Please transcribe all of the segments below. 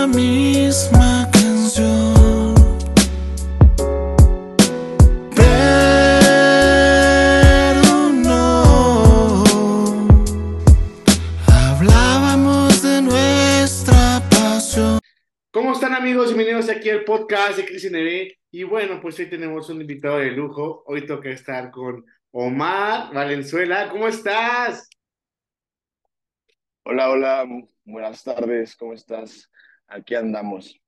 la misma canción. Pero no hablábamos de nuestra pasión. ¿Cómo están amigos? Bienvenidos aquí al podcast de Cris NB. Y bueno, pues hoy tenemos un invitado de lujo. Hoy toca estar con Omar Valenzuela. ¿Cómo estás? Hola, hola, buenas tardes, ¿cómo estás? Aquí andamos.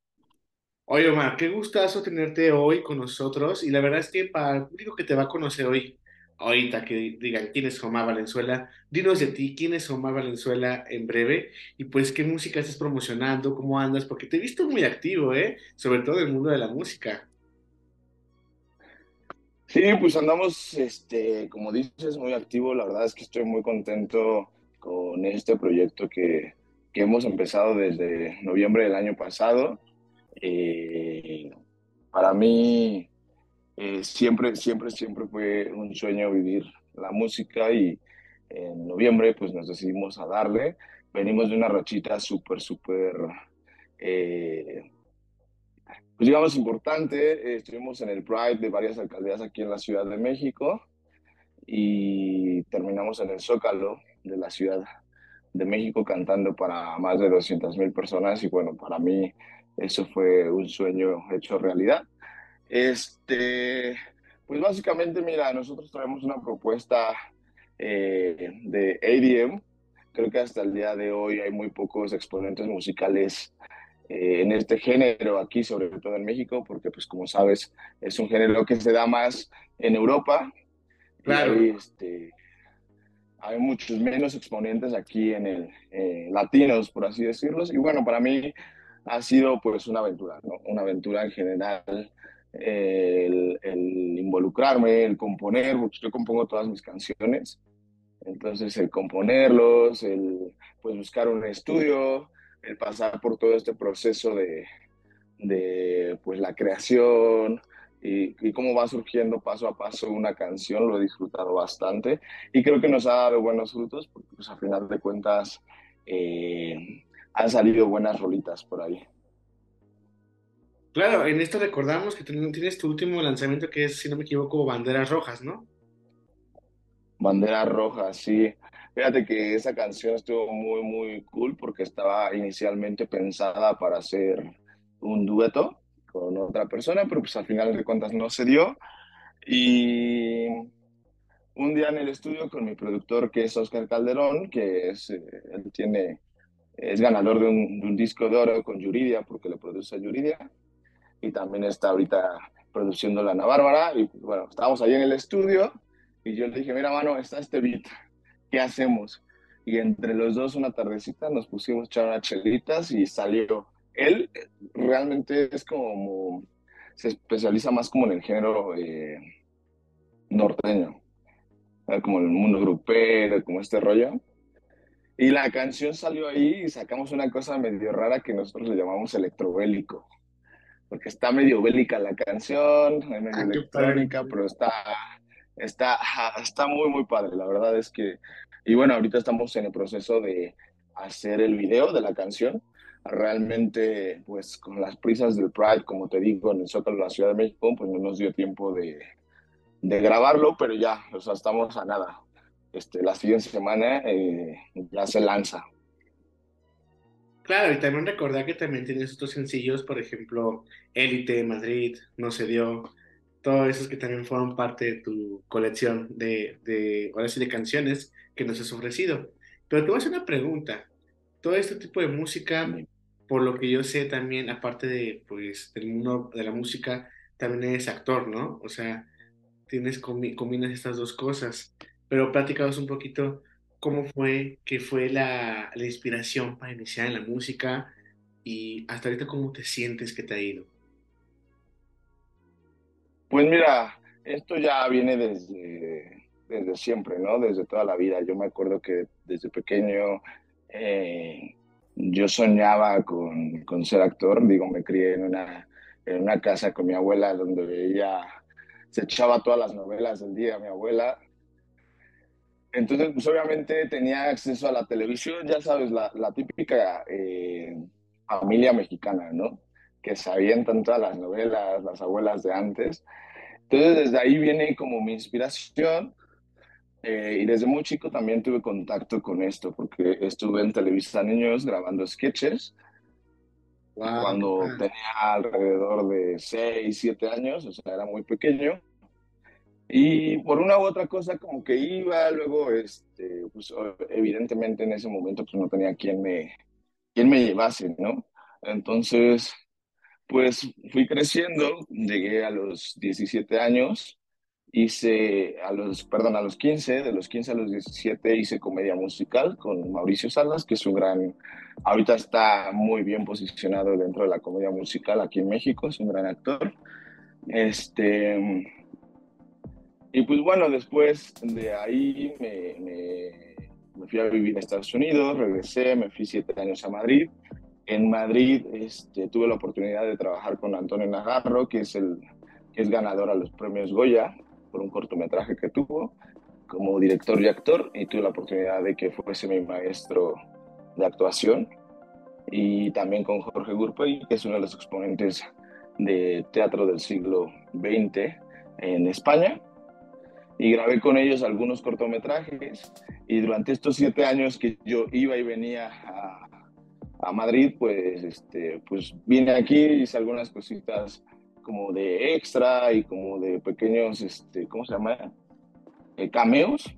Oye Omar, qué gustazo tenerte hoy con nosotros. Y la verdad es que para el público que te va a conocer hoy, ahorita que digan quién es Omar Valenzuela, dinos de ti, quién es Omar Valenzuela en breve. Y pues qué música estás promocionando, cómo andas, porque te he visto muy activo, ¿eh? Sobre todo en el mundo de la música. Sí, pues andamos, este, como dices, muy activo. La verdad es que estoy muy contento con este proyecto que, que hemos empezado desde noviembre del año pasado. Eh, para mí eh, siempre, siempre, siempre fue un sueño vivir la música y en noviembre pues nos decidimos a darle. Venimos de una rachita súper, súper, eh, pues digamos importante. estuvimos en el Pride de varias alcaldías aquí en la Ciudad de México y terminamos en el Zócalo de la Ciudad de México cantando para más de 200 mil personas y bueno, para mí eso fue un sueño hecho realidad. Este, pues básicamente, mira, nosotros traemos una propuesta eh, de ADM. Creo que hasta el día de hoy hay muy pocos exponentes musicales eh, en este género aquí, sobre todo en México, porque pues como sabes, es un género que se da más en Europa. Claro. Y, este, hay muchos menos exponentes aquí en el eh, latinos, por así decirlos. Y bueno, para mí ha sido pues una aventura. Una aventura en general, el, involucrarme, el componer, yo compongo todas mis canciones. Entonces, el componerlos, el pues buscar un estudio, el pasar por todo este proceso de, de pues la creación, y, y, cómo va surgiendo paso a paso una canción, lo he disfrutado bastante y creo que nos ha dado buenos frutos porque pues a final de cuentas eh, han salido buenas rolitas por ahí. Claro, en esto recordamos que tienes tu último lanzamiento que es, si no me equivoco, Banderas Rojas, ¿no? Banderas Rojas, sí. Fíjate que esa canción estuvo muy, muy cool porque estaba inicialmente pensada para hacer un dueto con otra persona, pero pues al final de cuentas no se dio. Y un día en el estudio con mi productor, que es Oscar Calderón, que es, eh, él tiene, es ganador de un, de un, disco de oro con Yuridia, porque le produce Yuridia, y también está ahorita produciendo la Ana Bárbara, y bueno, estábamos ahí en el estudio, y yo le dije, mira, mano, está este beat, ¿qué hacemos? Y entre los dos, una tardecita, nos pusimos a echar unas chelitas y salió él realmente es como, se especializa más como en el género eh, norteño, como el mundo grupero, como este rollo. Y la canción salió ahí y sacamos una cosa medio rara que nosotros le llamamos electrobélico, porque está medio bélica la canción, medio ah, electrónica, pero está, está, está muy, muy padre. La verdad es que, y bueno, ahorita estamos en el proceso de hacer el video de la canción realmente, pues con las prisas del Pride, como te digo, en el Zócalo de la Ciudad de México, pues no nos dio tiempo de, de grabarlo, pero ya, o sea, estamos a nada. Este, la siguiente semana eh, ya se lanza. Claro, y también recordar que también tienes otros sencillos, por ejemplo, Élite, Madrid, No se dio, todos esos que también fueron parte de tu colección de, de, ahora sí, de canciones que nos has ofrecido. Pero te voy a hacer una pregunta. Todo este tipo de música, por lo que yo sé también, aparte de, pues, del mundo de la música, también eres actor, ¿no? O sea, tienes, combinas estas dos cosas. Pero platicabas un poquito cómo fue, que fue la, la inspiración para iniciar en la música y hasta ahorita cómo te sientes que te ha ido. Pues mira, esto ya viene desde, desde siempre, ¿no? Desde toda la vida. Yo me acuerdo que desde pequeño eh, yo soñaba con, con, ser actor, digo, me crié en una, en una casa con mi abuela donde ella se echaba todas las novelas del día, mi abuela. Entonces, pues obviamente tenía acceso a la televisión, ya sabes, la, típica eh, familia mexicana, ¿no? Que sabían tanto las novelas, las abuelas de antes. Entonces, desde ahí viene como mi inspiración. Eh, y desde muy chico también tuve contacto con esto, porque estuve en Televisa Niños grabando sketches Wow. cuando tenía alrededor de 6, 7 años, o sea, era muy pequeño. Y por una u otra cosa como que iba, luego, este, pues evidentemente en ese momento pues no tenía quien me, quien me llevase, ¿no? Entonces, pues fui creciendo, llegué a los 17 años, hice a los, perdón, a los 15, de los 15 a los 17 hice comedia musical con Mauricio Salas, que es un gran, ahorita está muy bien posicionado dentro de la comedia musical aquí en México, es un gran actor. Este, y pues bueno, después de ahí me, me, me fui a vivir a Estados Unidos, regresé, me fui siete años a Madrid. En Madrid este, tuve la oportunidad de trabajar con Antonio Nagarro, que es, el, que es ganador a los premios Goya por un cortometraje que tuvo como director y actor, y tuve la oportunidad de que fuese mi maestro de actuación. Y también con Jorge Gurpey, que es uno de los exponentes de teatro del siglo XX en España y grabé con ellos algunos cortometrajes y durante estos siete años que yo iba y venía a, a Madrid, pues, este, pues vine aquí, hice algunas cositas como de extra y como de pequeños, este, ¿cómo se llama? Eh, cameos.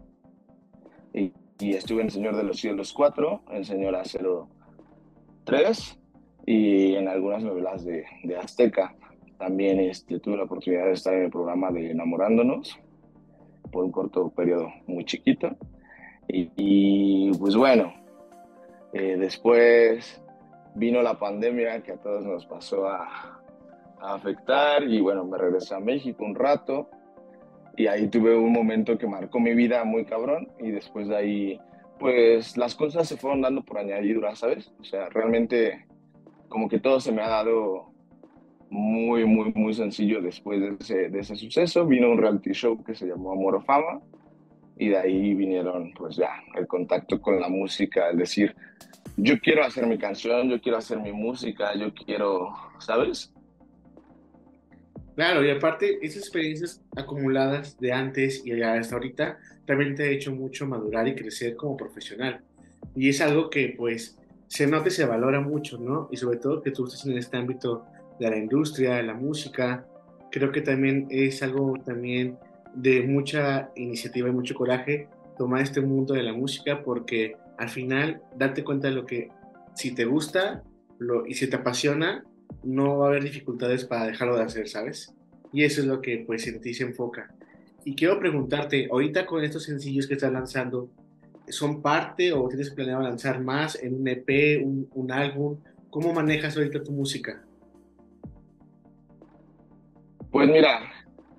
Y, y estuve en Señor de los Cielos 4, en Señora 03 y en algunas novelas de, de Azteca. También este, tuve la oportunidad de estar en el programa de Enamorándonos por un corto periodo muy chiquito. Y, y pues bueno, eh, después vino la pandemia que a todos nos pasó a, a, afectar y bueno, me regresé a México un rato y ahí tuve un momento que marcó mi vida muy cabrón y después de ahí pues las cosas se fueron dando por añadidura, ¿sabes? O sea, realmente como que todo se me ha dado muy, muy, muy sencillo después de ese, de ese suceso. Vino un reality show que se llamó Amor o Fama y de ahí vinieron pues ya el contacto con la música, el decir, yo quiero hacer mi canción, yo quiero hacer mi música, yo quiero, ¿sabes? Claro, y aparte, esas experiencias acumuladas de antes y hasta ahorita también te ha hecho mucho madurar y crecer como profesional. Y es algo que pues se nota y se valora mucho, ¿no? Y sobre todo que tú estés en este ámbito de la industria, de la música, creo que también es algo también de mucha iniciativa y mucho coraje tomar este mundo de la música porque al final darte cuenta de lo que si te gusta lo, y si te apasiona, no va a haber dificultades para dejarlo de hacer, ¿sabes? Y eso es lo que pues en ti se enfoca. Y quiero preguntarte, ahorita con estos sencillos que estás lanzando, ¿son parte o tienes planeado lanzar más en un EP, un, álbum? ¿Cómo manejas ahorita tu música? Pues mira,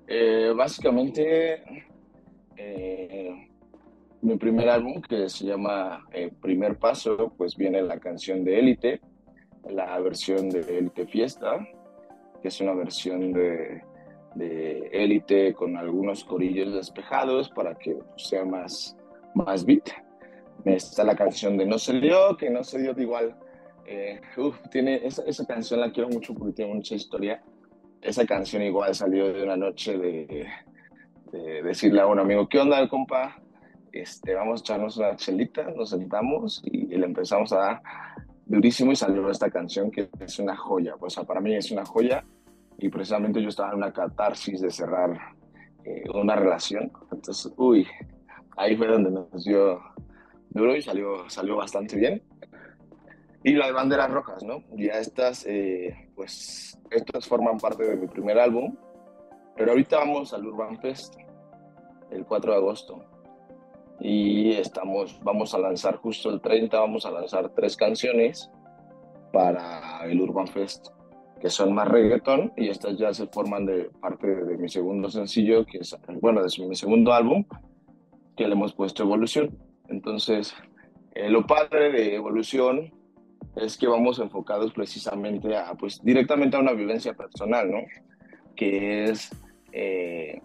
eh, básicamente eh, mi primer álbum que se llama eh, Primer Paso, pues viene la canción de Élite, la versión de Élite Fiesta, que es una versión de, de Élite con algunos corillos despejados para que pues, sea más, más beat. Está la canción de No se dio, que no se dio de igual. Eh, uf, tiene, esa, esa canción la quiero mucho porque tiene mucha historia esa canción igual salió de una noche de, de, decirle a un amigo, ¿qué onda, compa? Este, vamos a echarnos una chelita, nos sentamos y, y, le empezamos a durísimo y salió esta canción que es una joya. O sea, para mí es una joya y precisamente yo estaba en una catarsis de cerrar eh, una relación. Entonces, uy, ahí fue donde nos dio duro y salió, salió bastante bien. Y las banderas rojas, ¿no? Ya estas, eh, pues, estas forman parte de mi primer álbum. Pero ahorita vamos al Urban Fest, el 4 de agosto. Y estamos, vamos a lanzar justo el 30, vamos a lanzar tres canciones para el Urban Fest, que son más reggaetón. Y estas ya se forman de parte de mi segundo sencillo, que es, bueno, de mi segundo álbum, que le hemos puesto Evolución. Entonces, eh, lo padre de Evolución es que vamos enfocados precisamente a, pues, directamente a una violencia personal, ¿no? Que es, eh,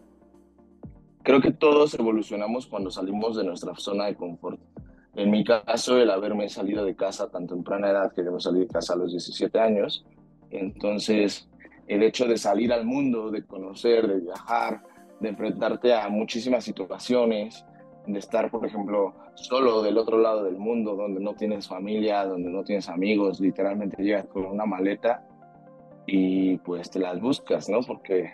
creo que todos evolucionamos cuando salimos de nuestra zona de confort. En mi caso, el haberme salido de casa tan temprana edad, que yo me salí de casa a los 17 años, entonces el hecho de salir al mundo, de conocer, de viajar, de enfrentarte a muchísimas situaciones, de estar, por ejemplo, solo del otro lado del mundo, donde no tienes familia, donde no tienes amigos, literalmente llegas con una maleta y pues te las buscas, ¿no? Porque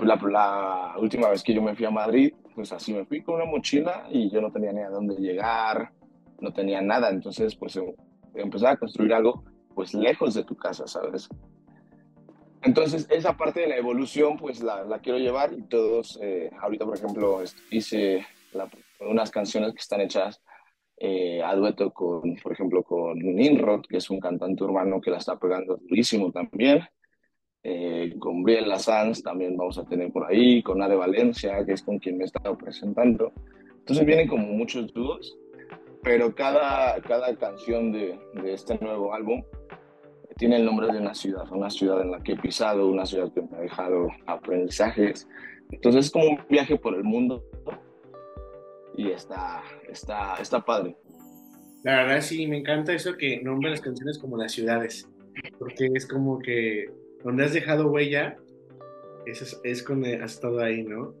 la, la última vez que yo me fui a Madrid, pues así me fui con una mochila y yo no tenía ni a dónde llegar, no tenía nada, entonces pues em, empezar a construir algo pues lejos de tu casa, ¿sabes? Entonces, esa parte de la evolución, pues la, la quiero llevar y todos, eh, ahorita por ejemplo, hice unas canciones que están hechas eh, a dueto con, por ejemplo, con Ninrod, que es un cantante urbano que la está pegando durísimo también. Eh, con Briella Sanz también vamos a tener por ahí, con Ade Valencia, que es con quien me he estado presentando. Entonces vienen como muchos dúos, pero cada, cada canción de, de este nuevo álbum tiene el nombre de una ciudad, una ciudad en la que he pisado, una ciudad que me ha dejado aprendizajes. Entonces es como un viaje por el mundo y está, está, está padre. La verdad sí, me encanta eso que nombra las canciones como las ciudades, porque es como que donde has dejado huella, es, es donde has estado ahí, ¿no?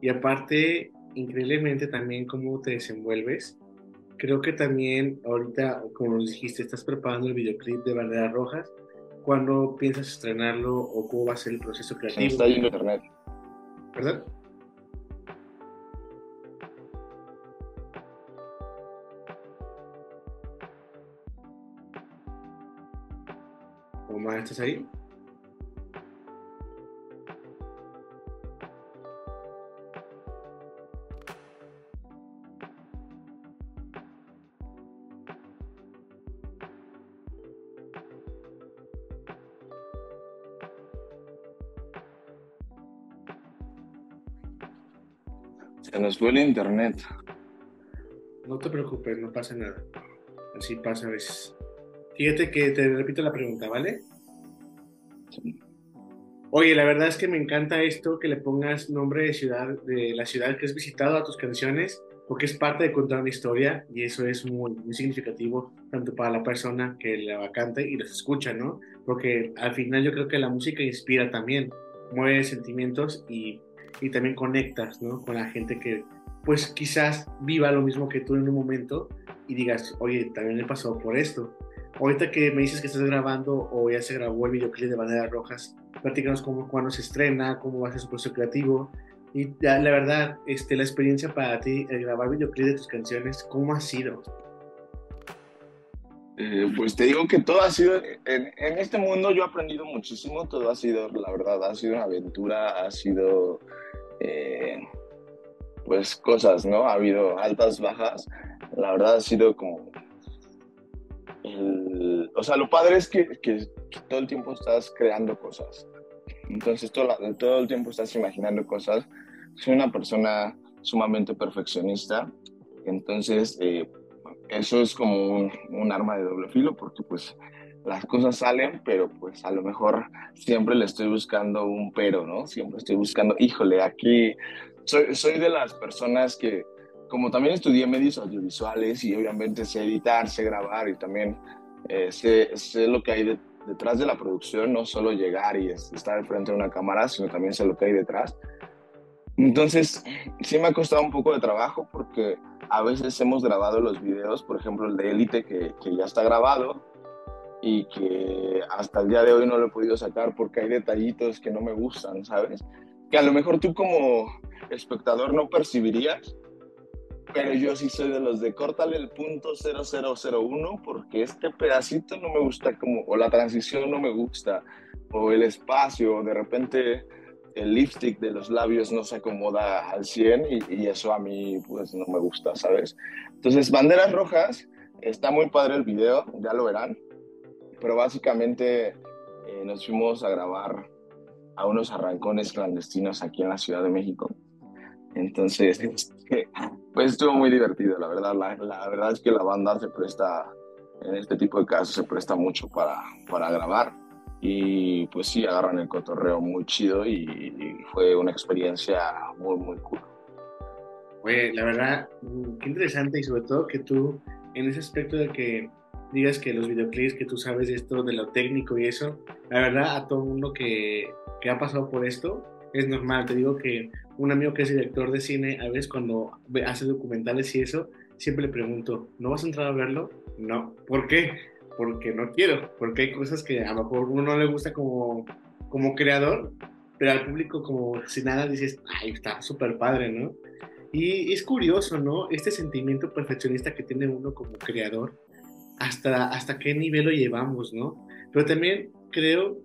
Y aparte, increíblemente también cómo te desenvuelves creo que también ahorita, como nos dijiste, estás preparando el videoclip de Banderas Rojas. ¿Cuándo piensas estrenarlo o cómo va a ser el proceso creativo? está ahí en internet. ¿Verdad? Omar, ¿estás ahí? Nos fue el internet. No te preocupes, no pasa nada. Así pasa a veces. Fíjate que te repito la pregunta, ¿vale? Oye, la verdad es que me encanta esto, que le pongas nombre de ciudad, de la ciudad que has visitado a tus canciones, porque es parte de contar una historia y eso es muy, muy significativo tanto para la persona que la canta y los escucha, ¿no? Porque al final yo creo que la música inspira también, mueve sentimientos y y también conectas, ¿no? Con la gente que, pues quizás viva lo mismo que tú en un momento y digas, oye, también he pasado por esto. Ahorita que me dices que estás grabando o ya se grabó el videoclip de Banderas Rojas, platícanos cómo, cuándo se estrena, cómo va a ser su proceso creativo. Y la, verdad, este, la experiencia para ti, el grabar videoclip de tus canciones, ¿cómo ha sido? Eh, pues te digo que todo ha sido, en, este mundo yo he aprendido muchísimo, todo ha sido, la verdad, ha sido una aventura, ha sido eh, pues cosas, ¿no? Ha habido altas, bajas. La verdad ha sido como... o sea, lo padre es que, que, todo el tiempo estás creando cosas. Entonces, todo, todo el tiempo estás imaginando cosas. Soy una persona sumamente perfeccionista. Entonces, eh, eso es como un, arma de doble filo porque pues las cosas salen, pero pues a lo mejor siempre le estoy buscando un pero, ¿no? Siempre estoy buscando, híjole, aquí soy, soy de las personas que, como también estudié medios audiovisuales y obviamente sé editar, sé grabar y también eh, sé, sé, lo que hay detrás de la producción, no solo llegar y estar frente a una cámara, sino también sé lo que hay detrás. Entonces, sí me ha costado un poco de trabajo porque a veces hemos grabado los videos, por ejemplo el de Élite que, que ya está grabado, y que hasta el día de hoy no lo he podido sacar porque hay detallitos que no me gustan, ¿sabes? Que a lo mejor tú como espectador no percibirías, pero yo sí soy de los de córtale el punto 0001 porque este pedacito no me gusta como, o la transición no me gusta, o el espacio, de repente el lipstick de los labios no se acomoda al 100 y, y eso a mí pues no me gusta, ¿sabes? Entonces, banderas rojas, está muy padre el video, ya lo verán pero básicamente eh, nos fuimos a grabar a unos arrancones clandestinos aquí en la Ciudad de México. Entonces, pues estuvo muy divertido, la verdad. La, la, verdad es que la banda se presta, en este tipo de casos, se presta mucho para, para grabar. Y pues sí, agarran el cotorreo muy chido y, y fue una experiencia muy, muy cool. Oye, la verdad, qué interesante y sobre todo que tú en ese aspecto de que digas que los videoclips, que tú sabes esto, de lo técnico y eso, la verdad a todo mundo que, que ha pasado por esto, es normal. Te digo que un amigo que es director de cine, a veces cuando hace documentales y eso, siempre le pregunto, ¿no vas a entrar a verlo? No. ¿Por qué? Porque no quiero, porque hay cosas que a lo mejor uno no le gusta como, como creador, pero al público como si nada dices, ay, está súper padre, ¿no? Y es curioso, ¿no? Este sentimiento perfeccionista que tiene uno como creador, hasta, hasta qué nivel lo llevamos, ¿no? Pero también creo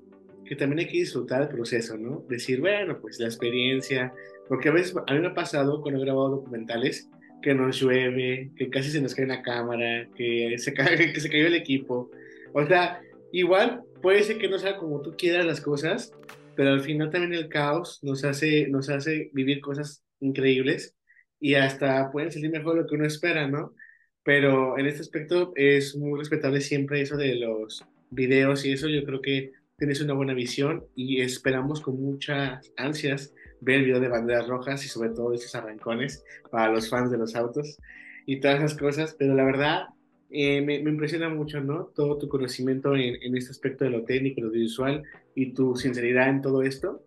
que también hay que disfrutar el proceso, ¿no? Decir, bueno, pues la experiencia, porque a veces a mí me ha pasado cuando he grabado documentales que nos llueve, que casi se nos cae una cámara, que se, cae, que se cayó el equipo. O sea, igual puede ser que no sea como tú quieras las cosas, pero al final también el caos nos hace, nos hace vivir cosas increíbles y hasta pueden salir mejor de lo que uno espera, ¿no? Pero en este aspecto es muy respetable siempre eso de los videos y eso yo creo que tienes una buena visión y esperamos con muchas ansias ver el video de banderas rojas y sobre todo esos arrancones para los fans de los autos y todas esas cosas, pero la verdad eh, me, me, impresiona mucho, ¿no? Todo tu conocimiento en, en, este aspecto de lo técnico, lo visual y tu sinceridad en todo esto.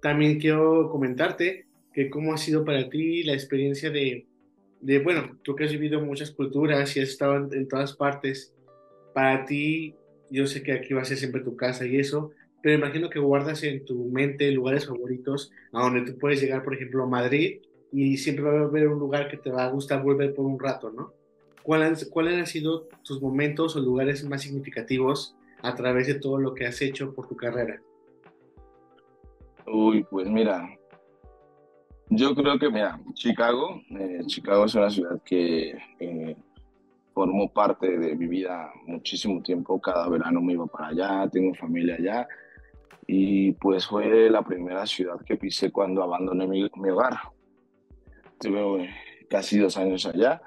También quiero comentarte que cómo ha sido para ti la experiencia de, de bueno, tú que has vivido muchas culturas y has estado en, en todas partes, para ti yo sé que aquí va a ser siempre tu casa y eso, pero imagino que guardas en tu mente lugares favoritos a donde tú puedes llegar, por ejemplo, a Madrid y siempre va a haber un lugar que te va a gustar volver por un rato, ¿no? ¿Cuáles, ¿Cuáles han sido tus momentos o lugares más significativos a través de todo lo que has hecho por tu carrera? Uy, pues mira, yo creo que, mira, Chicago, eh, Chicago es una ciudad que eh, formó parte de mi vida muchísimo tiempo. Cada verano me iba para allá, tengo familia allá. Y pues fue la primera ciudad que pisé cuando abandoné mi, mi hogar. Tuve casi dos años allá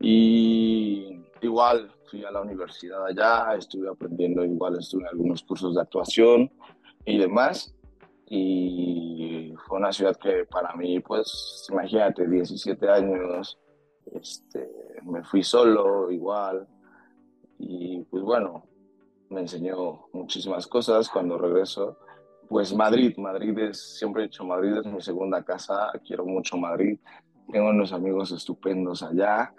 y igual fui a la universidad allá, estuve aprendiendo, igual estuve en algunos cursos de actuación y demás. Y fue una ciudad que para mí, pues, imagínate, 17 años, este, me fui solo igual y pues bueno, me enseñó muchísimas cosas cuando regreso. Pues Madrid, Madrid es, siempre he dicho, Madrid es mi segunda casa, quiero mucho Madrid, tengo unos amigos estupendos allá,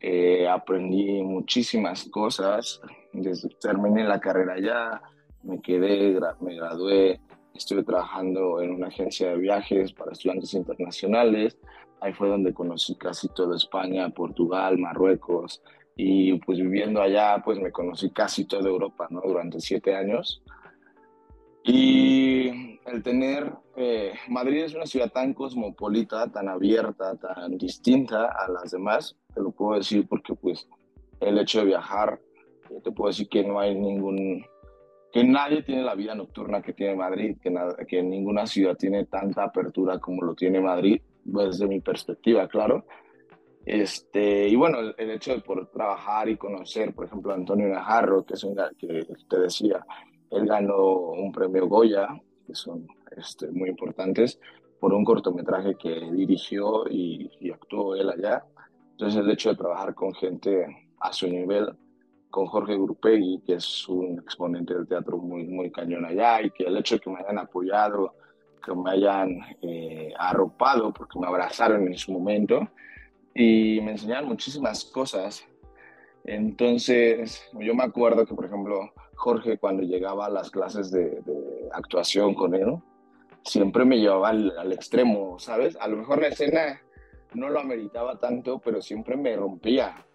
eh, aprendí muchísimas cosas, desde terminé la carrera allá, me quedé, me gradué, estuve trabajando en una agencia de viajes para estudiantes internacionales, Ahí fue donde conocí casi toda España, Portugal, Marruecos. Y pues viviendo allá, pues me conocí casi toda Europa, ¿no? Durante siete años. Y el tener, eh, Madrid es una ciudad tan cosmopolita, tan abierta, tan distinta a las demás, te lo puedo decir porque pues el hecho de viajar, eh, te puedo decir que no hay ningún, que nadie tiene la vida nocturna que tiene Madrid, que, que ninguna ciudad tiene tanta apertura como lo tiene Madrid desde mi perspectiva, claro. Este, y bueno, el, hecho de poder trabajar y conocer, por ejemplo, a Antonio Najarro, que es un que te decía, él ganó un premio Goya, que son este, muy importantes, por un cortometraje que dirigió y, y actuó él allá. Entonces, el hecho de trabajar con gente a su nivel, con Jorge Grupegui, que es un exponente del teatro muy, muy cañón allá, y que el hecho de que me hayan apoyado que me hayan eh, arropado, porque me abrazaron en su momento y me enseñaron muchísimas cosas. Entonces, yo me acuerdo que, por ejemplo, Jorge, cuando llegaba a las clases de, actuación con él, siempre me llevaba al, extremo, ¿sabes? A lo mejor la escena no lo ameritaba tanto, pero siempre me rompía.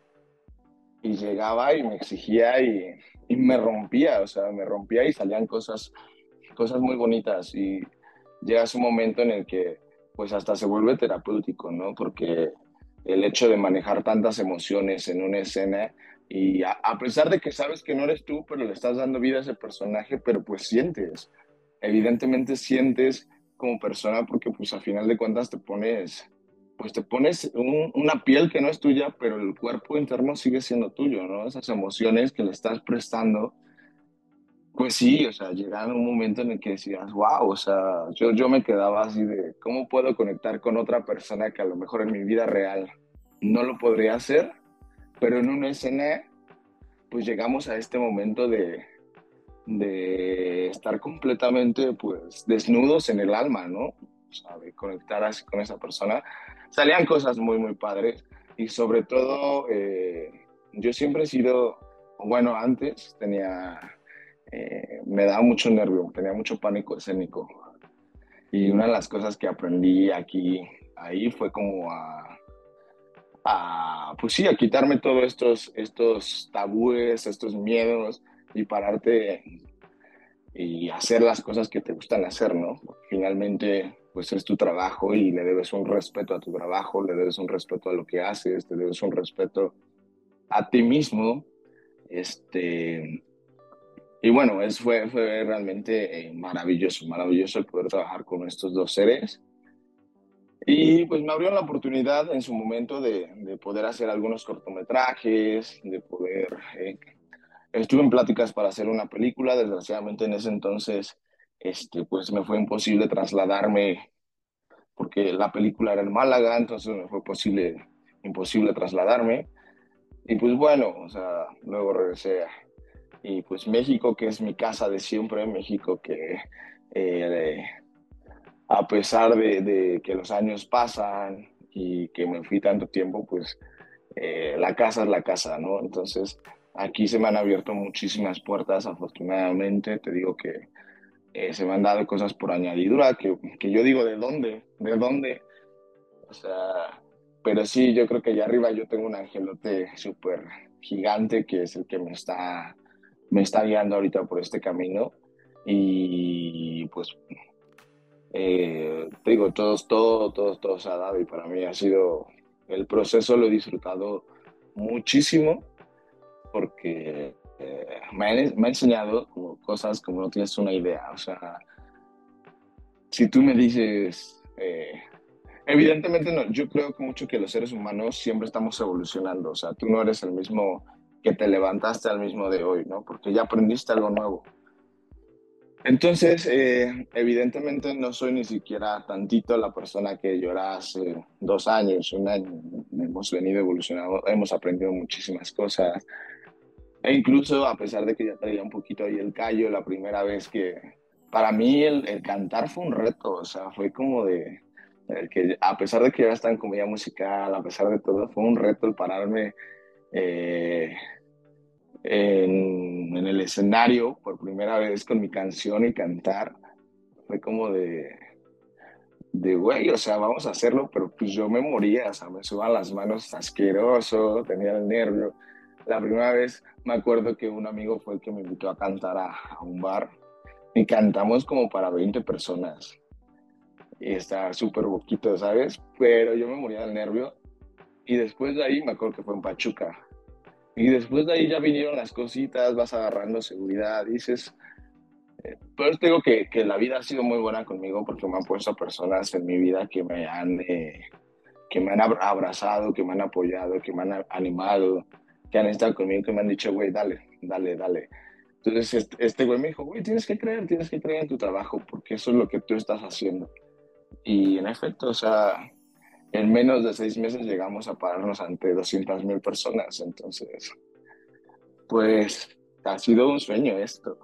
Y llegaba y me exigía y, y me rompía, o sea, me rompía y salían cosas, cosas muy bonitas. Y llega un momento en el que pues hasta se vuelve terapéutico, ¿no? Porque el hecho de manejar tantas emociones en una escena y a, pesar de que sabes que no eres tú, pero le estás dando vida a ese personaje, pero pues sientes, evidentemente sientes como persona porque pues a final de cuentas te pones, pues te pones una piel que no es tuya, pero el cuerpo interno sigue siendo tuyo, ¿no? Esas emociones que le estás prestando pues sí, o sea, llegaba un momento en el que decías, wow, o sea, yo, yo me quedaba así de, ¿cómo puedo conectar con otra persona que a lo mejor en mi vida real no lo podría hacer, pero en una escena pues llegamos a este momento de, de estar completamente pues desnudos en el alma, ¿no? O sea, de conectar así con esa persona. Salían cosas muy, muy padres y sobre todo eh, yo siempre he sido, bueno, antes tenía, eh, me daba mucho nervio, tenía mucho pánico escénico. Y una de las cosas que aprendí aquí, ahí, fue como a, a pues sí, a quitarme todos estos, estos tabúes, estos miedos y pararte y hacer las cosas que te gustan hacer, ¿no? Finalmente, pues es tu trabajo y le debes un respeto a tu trabajo, le debes un respeto a lo que haces, te debes un respeto a ti mismo. Este, y bueno, es, fue, fue realmente eh, maravilloso, maravilloso el poder trabajar con estos dos seres. Y pues me abrió la oportunidad en su momento de, de poder hacer algunos cortometrajes, de poder... Eh, estuve en pláticas para hacer una película, desgraciadamente en ese entonces este, pues me fue imposible trasladarme porque la película era en Málaga, entonces me fue posible, imposible trasladarme. Y pues bueno, o sea, luego regresé a, y pues México, que es mi casa de siempre, México que eh, a pesar de, que los años pasan y que me fui tanto tiempo, pues eh, la casa es la casa, ¿no? Entonces aquí se me han abierto muchísimas puertas, afortunadamente, te digo que eh, se me han dado cosas por añadidura, que, que yo digo, ¿de dónde? ¿De dónde? O sea, pero sí, yo creo que allá arriba yo tengo un angelote súper gigante que es el que me está me está guiando ahorita por este camino y pues eh, te digo, todos, todo, todo, todo se ha dado y para mí ha sido, el proceso lo he disfrutado muchísimo porque eh, me, ha, me, enseñado como cosas como no tienes una idea, o sea, si tú me dices, eh, evidentemente no, yo creo mucho que los seres humanos siempre estamos evolucionando, o sea, tú no eres el mismo que te levantaste al mismo de hoy, ¿no? Porque ya aprendiste algo nuevo. Entonces, eh, evidentemente no soy ni siquiera tantito la persona que yo hace dos años, un año. Hemos venido evolucionando, hemos aprendido muchísimas cosas. E incluso a pesar de que ya traía un poquito ahí el callo, la primera vez que, para mí el, el cantar fue un reto, o sea, fue como de, que a pesar de que ya estaba en comedia musical, a pesar de todo, fue un reto el pararme eh, en, en, el escenario por primera vez con mi canción y cantar. Fue como de, de güey, o sea, vamos a hacerlo, pero pues yo me moría, o sea, me suban las manos asqueroso, tenía el nervio. La primera vez me acuerdo que un amigo fue el que me invitó a cantar a, a un bar y cantamos como para 20 personas. Y está súper boquito, ¿sabes? Pero yo me moría del nervio y después de ahí me acuerdo que fue en Pachuca. Y después de ahí ya vinieron las cositas, vas agarrando seguridad, dices... Eh, pero te digo que, que, la vida ha sido muy buena conmigo porque me han puesto personas en mi vida que me han, eh, que me han abrazado, que me han apoyado, que me han animado, que han estado conmigo, que me han dicho, güey, dale, dale, dale. Entonces este, este güey me dijo, güey, tienes que creer, tienes que creer en tu trabajo porque eso es lo que tú estás haciendo. Y en efecto, o sea, en menos de seis meses llegamos a pararnos ante 200 mil personas. Entonces, pues ha sido un sueño esto.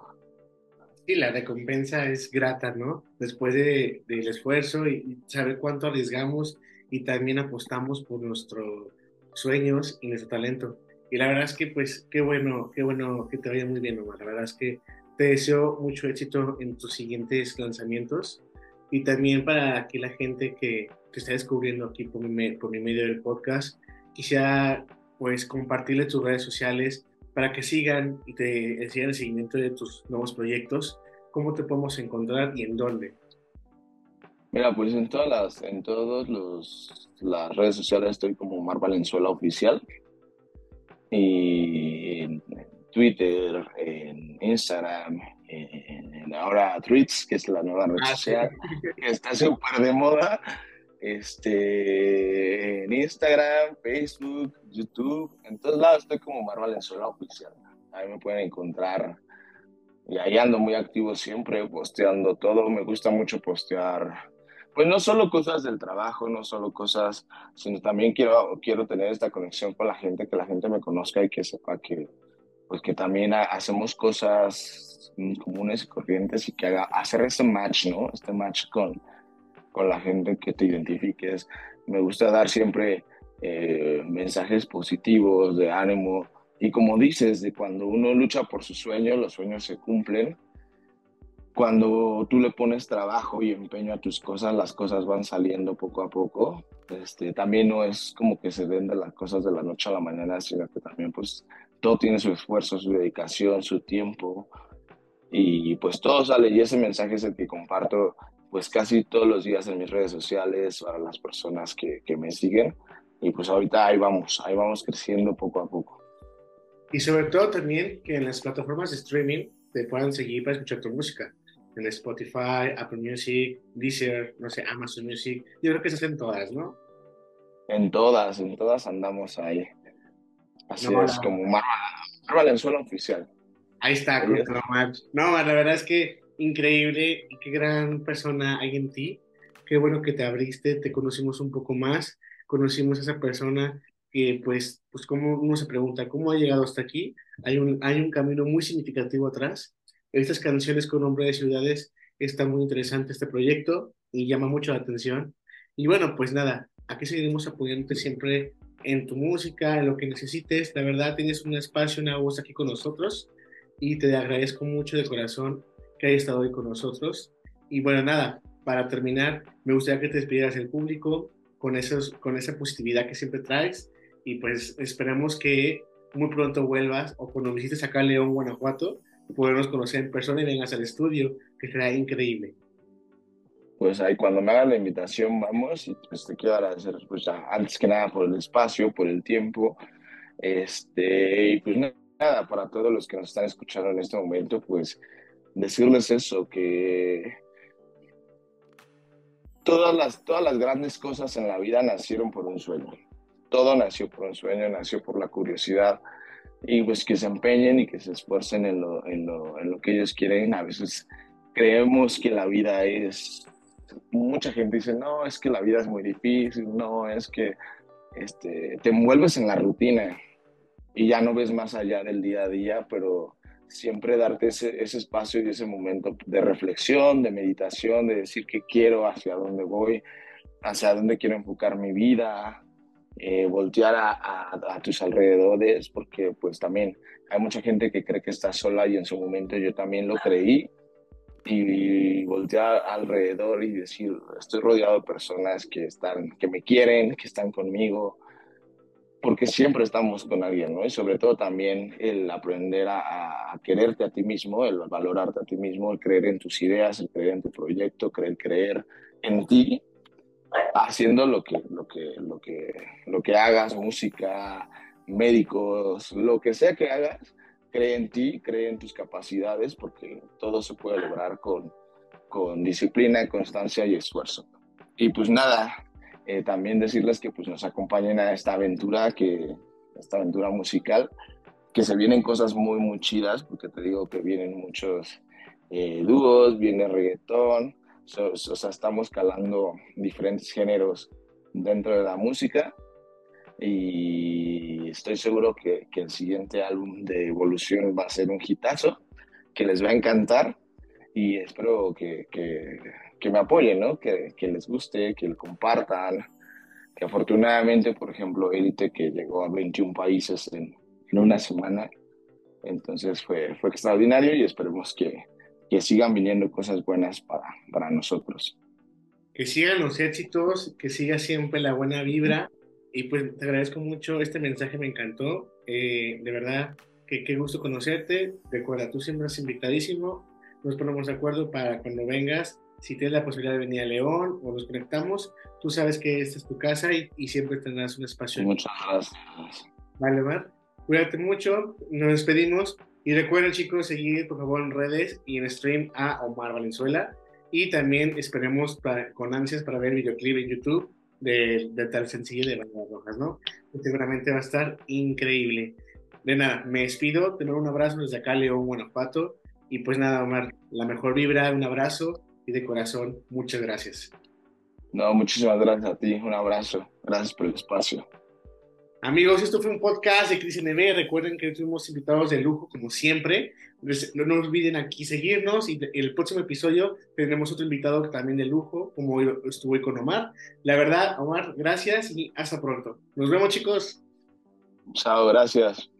Sí, la recompensa es grata, ¿no? Después de, del esfuerzo y saber cuánto arriesgamos y también apostamos por nuestros sueños y nuestro talento. Y la verdad es que, pues, qué bueno, qué bueno que te vaya muy bien, Omar. La verdad es que te deseo mucho éxito en tus siguientes lanzamientos y también para que la gente que te está descubriendo aquí por mi, medio del podcast, quisiera pues compartirle tus redes sociales para que sigan y te sigan el seguimiento de tus nuevos proyectos. ¿Cómo te podemos encontrar y en dónde? Mira, pues en todas las, en todos los las redes sociales estoy como Mar Valenzuela Oficial y en Twitter, en Instagram, en, ahora Tweets, que es la nueva red ah, social, que está súper de moda, este, en Instagram, Facebook, YouTube, en todos lados estoy como Mar Valenzuela Oficial. Ahí me pueden encontrar. Y ahí ando muy activo siempre, posteando todo. Me gusta mucho postear, pues no solo cosas del trabajo, no solo cosas, sino también quiero, quiero tener esta conexión con la gente, que la gente me conozca y que sepa que, pues que también hacemos cosas comunes y corrientes y que haga hacer este match, ¿no? Este match con, con la gente que te identifiques. Me gusta dar siempre eh, mensajes positivos, de ánimo. Y como dices, de cuando uno lucha por sus sueños, los sueños se cumplen. Cuando tú le pones trabajo y empeño a tus cosas, las cosas van saliendo poco a poco. Este, también no es como que se den de las cosas de la noche a la mañana, sino que también pues todo tiene su esfuerzo, su dedicación, su tiempo. Y pues todo sale y ese mensaje es el que comparto pues casi todos los días en mis redes sociales para las personas que, que me siguen y pues ahorita ahí vamos, ahí vamos creciendo poco a poco. Y sobre todo también que en las plataformas de streaming te puedan seguir para escuchar tu música. En Spotify, Apple Music, Deezer, no sé, Amazon Music. Yo creo que esas en todas, ¿no? En todas, en todas andamos ahí. Así es, como Marva, Valenzuela oficial. Ahí está, No, la verdad es que increíble y qué gran persona hay en ti. Qué bueno que te abriste, te conocimos un poco más conocimos a esa persona que pues, pues como uno se pregunta, ¿cómo ha llegado hasta aquí? Hay un, hay un camino muy significativo atrás. Estas canciones con nombre de ciudades está muy interesante este proyecto y llama mucho la atención. Y bueno, pues nada, aquí seguiremos apoyándote siempre en tu música, en lo que necesites. La verdad, tienes un espacio, una voz aquí con nosotros y te agradezco mucho de corazón que hayas estado hoy con nosotros. Y bueno, nada, para terminar, me gustaría que te despidieras el público, con, esos, con esa positividad que siempre traes y pues esperamos que muy pronto vuelvas o cuando visites acá a León, Guanajuato, podernos conocer en persona y vengas al estudio, que será increíble. Pues ahí cuando me hagan la invitación vamos y pues te quiero agradecer pues ya antes que nada por el espacio, por el tiempo, este, y pues nada, para todos los que nos están escuchando en este momento, pues decirles eso, que todas las, todas las grandes cosas en la vida nacieron por un sueño. Todo nació por un sueño, nació por la curiosidad. Y pues que se empeñen y que se esfuercen en lo, en lo, en lo que ellos quieren. A veces creemos que la vida es... Mucha gente dice, no, es que la vida es muy difícil, no, es que este, te envuelves en la rutina y ya no ves más allá del día a día, pero siempre darte ese, ese, espacio y ese momento de reflexión, de meditación, de decir qué quiero, hacia dónde voy, hacia dónde quiero enfocar mi vida, eh, voltear a, a, tus alrededores, porque pues también hay mucha gente que cree que está sola y en su momento yo también lo creí, y voltear alrededor y decir, estoy rodeado de personas que, están, que me quieren, que están conmigo, porque siempre estamos con alguien, ¿no? Y sobre todo también el aprender a, quererte a ti mismo, el valorarte a ti mismo, el creer en tus ideas, el creer en tu proyecto, creer, creer en ti, haciendo lo que, lo que, lo que, lo que hagas, música, médicos, lo que sea que hagas, cree en ti, cree en tus capacidades, porque todo se puede lograr con, con disciplina, constancia y esfuerzo. Y pues nada, eh, también decirles que pues, nos acompañen a esta aventura, que, esta aventura musical, que se vienen cosas muy, muy chidas, porque te digo que vienen muchos eh, dúos, viene reggaetón, o sea, estamos calando diferentes géneros dentro de la música y estoy seguro que, que el siguiente álbum de Evolución va a ser un hitazo, que les va a encantar y espero que, que que me apoyen, ¿no? Que, que, les guste, que lo compartan. Que afortunadamente, por ejemplo, Elite, que llegó a 21 países en, en una semana, entonces fue, fue extraordinario y esperemos que, que sigan viniendo cosas buenas para, para nosotros. Que sigan los éxitos, que siga siempre la buena vibra. Y pues te agradezco mucho, este mensaje me encantó. Eh, de verdad, que qué gusto conocerte. Recuerda, tú siempre eres invitadísimo. Nos ponemos de acuerdo para cuando vengas si tienes la posibilidad de venir a León o nos conectamos, tú sabes que esta es tu casa y, siempre tendrás un espacio. Muchas gracias. Vale, Mar. Cuídate mucho, nos despedimos y recuerden chicos seguir por favor en redes y en stream a Omar Valenzuela y también esperemos con ansias para ver el videoclip en YouTube de, tal sencillo de Banderas Rojas, ¿no? Que seguramente va a estar increíble. De nada, me despido, te doy un abrazo desde acá, León, Guanajuato. Y pues nada, Omar, la mejor vibra, un abrazo y de corazón, muchas gracias. No, muchísimas gracias a ti, un abrazo, gracias por el espacio. Amigos, esto fue un podcast de Cris NB. Recuerden que tuvimos invitados de lujo, como siempre. No, no olviden aquí seguirnos y el próximo episodio tendremos otro invitado también de lujo, como estuvo hoy con Omar. La verdad, Omar, gracias y hasta pronto. Nos vemos, chicos. Chao, gracias.